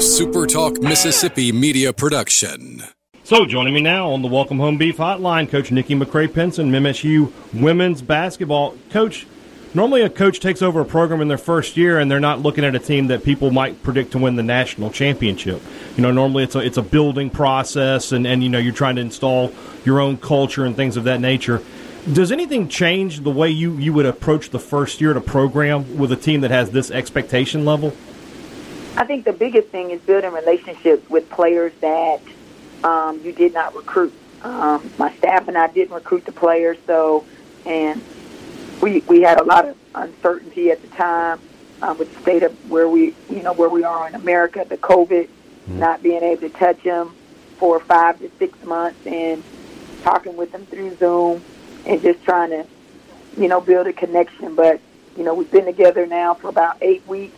SuperTalk Mississippi media production. So, joining me now on the Welcome Home Beef Hotline, Coach Nikki McCray Penson, MSU women's basketball. Coach, normally a coach takes over a program in their first year and they're not looking at a team that people might predict to win the national championship. You know, normally it's a, it's a building process and, and, you know, you're trying to install your own culture and things of that nature. Does anything change the way you, you would approach the first year at a program with a team that has this expectation level? I think the biggest thing is building relationships with players that – um, you did not recruit. Um, my staff and I didn't recruit the players, so and we we had a lot of uncertainty at the time um, with the state of where we you know where we are in America, the COVID, mm-hmm. not being able to touch them for five to six months, and talking with them through Zoom, and just trying to you know build a connection. But you know we've been together now for about eight weeks,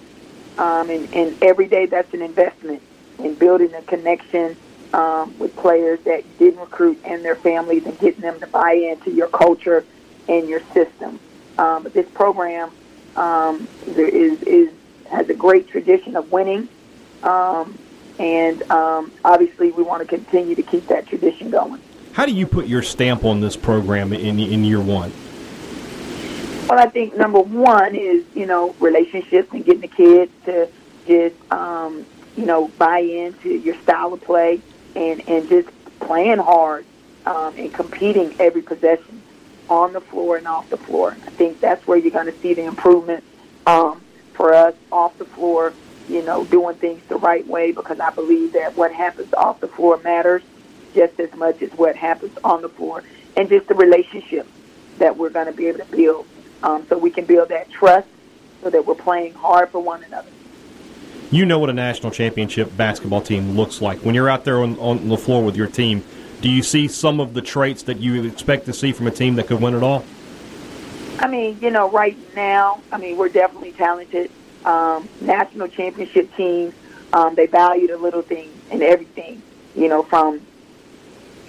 um, and, and every day that's an investment in building a connection um, with players that didn't recruit and their families and getting them to buy into your culture and your system. Um, but this program um, is, is has a great tradition of winning, um, and um, obviously we want to continue to keep that tradition going. How do you put your stamp on this program in in year one? Well, I think number one is you know relationships and getting the kids to just um, you know buy into your style of play and and just playing hard um, and competing every possession on the floor and off the floor. I think that's where you're going to see the improvement um, for us off the floor. You know, doing things the right way because I believe that what happens off the floor matters just as much as what happens on the floor, and just the relationship that we're going to be able to build, um, so we can build that trust, so that we're playing hard for one another you know what a national championship basketball team looks like. When you're out there on, on the floor with your team, do you see some of the traits that you expect to see from a team that could win it all? I mean, you know, right now, I mean, we're definitely talented. Um, national championship teams, um, they value the little things and everything. You know, from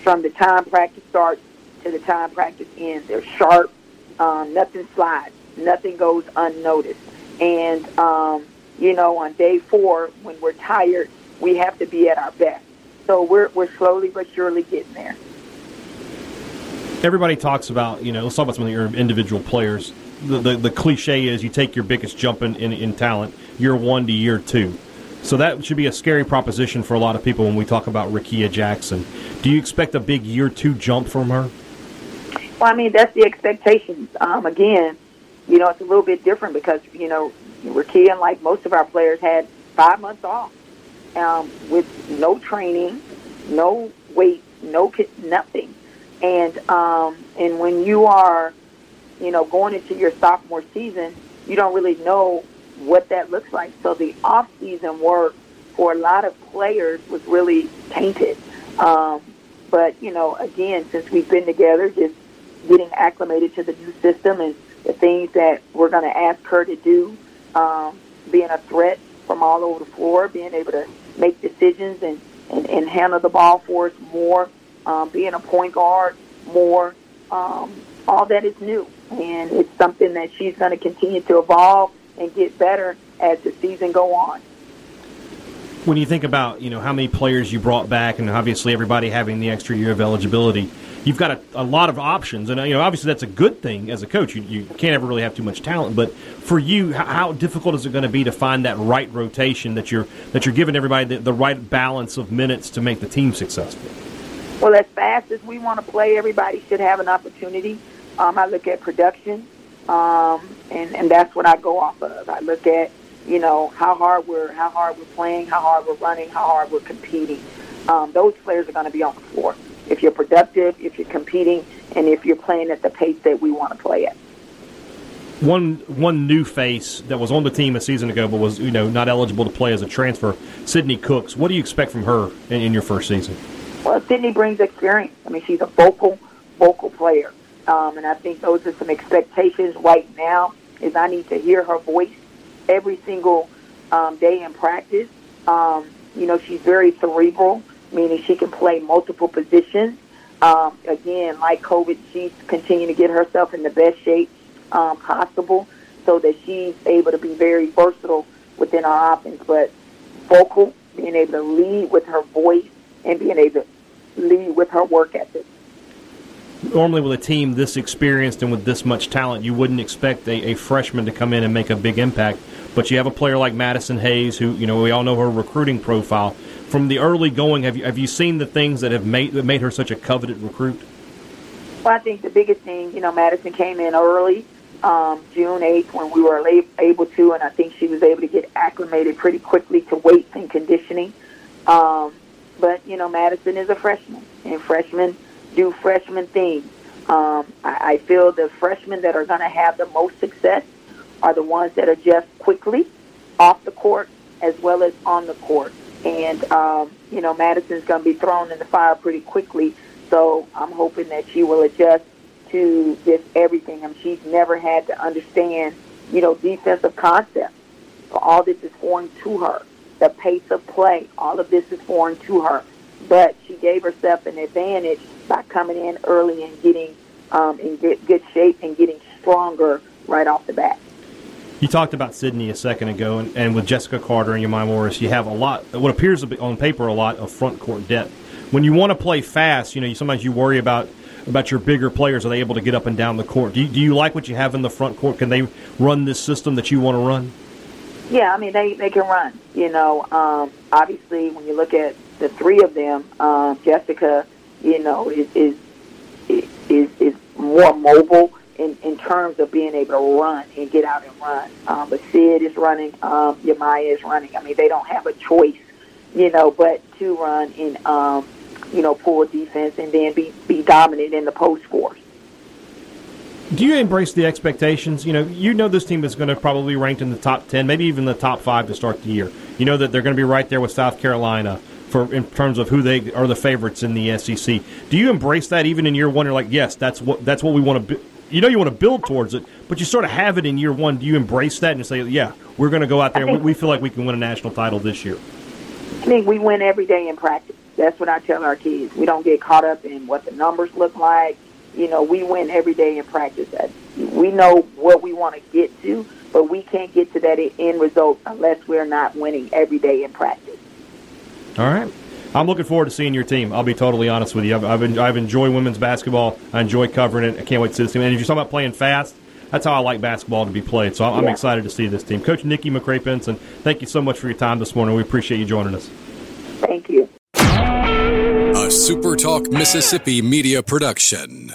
from the time practice starts to the time practice ends. They're sharp. Um, nothing slides. Nothing goes unnoticed. And um, you know, on day four, when we're tired, we have to be at our best. So we're, we're slowly but surely getting there. Everybody talks about, you know, let's talk about some of your individual players. The, the, the cliche is you take your biggest jump in, in, in talent year one to year two. So that should be a scary proposition for a lot of people when we talk about Rickea Jackson. Do you expect a big year two jump from her? Well, I mean, that's the expectations. Um, again, you know, it's a little bit different because, you know, Rickea, like most of our players, had five months off um, with no training, no weight, no nothing. And um, and when you are, you know, going into your sophomore season, you don't really know what that looks like. So the off season work for a lot of players was really tainted. Um, but you know, again, since we've been together, just getting acclimated to the new system and the things that we're going to ask her to do um, being a threat from all over the floor, being able to make decisions and, and, and handle the ball for us more, um, being a point guard more. Um, all that is new, and it's something that she's going to continue to evolve and get better as the season go on. When you think about you know how many players you brought back, and obviously everybody having the extra year of eligibility, you've got a, a, lot of options, and you know obviously that's a good thing as a coach. You, you can't ever really have too much talent, but for you, how, how difficult is it going to be to find that right rotation that you're that you're giving everybody the, the right balance of minutes to make the team successful? Well, as fast as we want to play, everybody should have an opportunity. Um, I look at production, um, and and that's what I go off of. I look at you know how hard we're how hard we're playing, how hard we're running, how hard we're competing. Um, those players are going to be on the floor if you're productive, if you're competing, and if you're playing at the pace that we want to play at. One one new face that was on the team a season ago, but was you know not eligible to play as a transfer. Sydney Cooks. What do you expect from her in, in your first season? Well, Sydney brings experience. I mean, she's a vocal vocal player, um, and I think those are some expectations right now. Is I need to hear her voice every single um, day in practice. Um, you know, she's very cerebral meaning she can play multiple positions. Um, again, like COVID, she's continuing to get herself in the best shape um, possible so that she's able to be very versatile within our offense. But vocal, being able to lead with her voice and being able to lead with her work ethic. Normally, with a team this experienced and with this much talent, you wouldn't expect a, a freshman to come in and make a big impact. But you have a player like Madison Hayes, who you know we all know her recruiting profile. From the early going, have you have you seen the things that have made that made her such a coveted recruit? Well, I think the biggest thing, you know, Madison came in early, um, June 8th, when we were able to, and I think she was able to get acclimated pretty quickly to weights and conditioning. Um, but, you know, Madison is a freshman, and freshmen do freshman things. Um, I, I feel the freshmen that are going to have the most success are the ones that adjust quickly off the court as well as on the court. And, um, you know, Madison's going to be thrown in the fire pretty quickly so I'm hoping that she will adjust to this everything. I mean, she's never had to understand, you know, defensive concepts. So all this is foreign to her. The pace of play, all of this is foreign to her. But she gave herself an advantage by coming in early and getting um, in good, good shape and getting stronger right off the bat. You talked about Sydney a second ago, and, and with Jessica Carter and Yemiyah Morris, you have a lot, what appears to be on paper, a lot of front court depth when you want to play fast, you know, sometimes you worry about about your bigger players. Are they able to get up and down the court? Do you, do you like what you have in the front court? Can they run this system that you want to run? Yeah, I mean they they can run. You know, um, obviously when you look at the three of them, um, Jessica, you know, is is is is more mobile in in terms of being able to run and get out and run. Um, but Sid is running, um, Yemiyah is running. I mean, they don't have a choice, you know, but to run in um, you know, poor defense and then be, be dominant in the post force. Do you embrace the expectations? You know, you know this team is going to probably ranked in the top ten, maybe even the top five to start the year. You know that they're going to be right there with South Carolina for in terms of who they are the favorites in the SEC. Do you embrace that even in year one? You're like, yes, that's what that's what we want to. you know, you want to build towards it, but you sort of have it in year one. Do you embrace that and say, yeah, we're going to go out there and we feel like we can win a national title this year? I think we win every day in practice. That's what I tell our kids. We don't get caught up in what the numbers look like. You know, we win every day in practice. We know what we want to get to, but we can't get to that end result unless we're not winning every day in practice. All right. I'm looking forward to seeing your team. I'll be totally honest with you. I've, I've, I've enjoyed women's basketball. I enjoy covering it. I can't wait to see this team. And if you're talking about playing fast, that's how I like basketball to be played. So I'm, yeah. excited to see this team. Coach Nikki McCray Penson, thank you so much for your time this morning. We appreciate you joining us. Thank you. A SuperTalk Mississippi media production.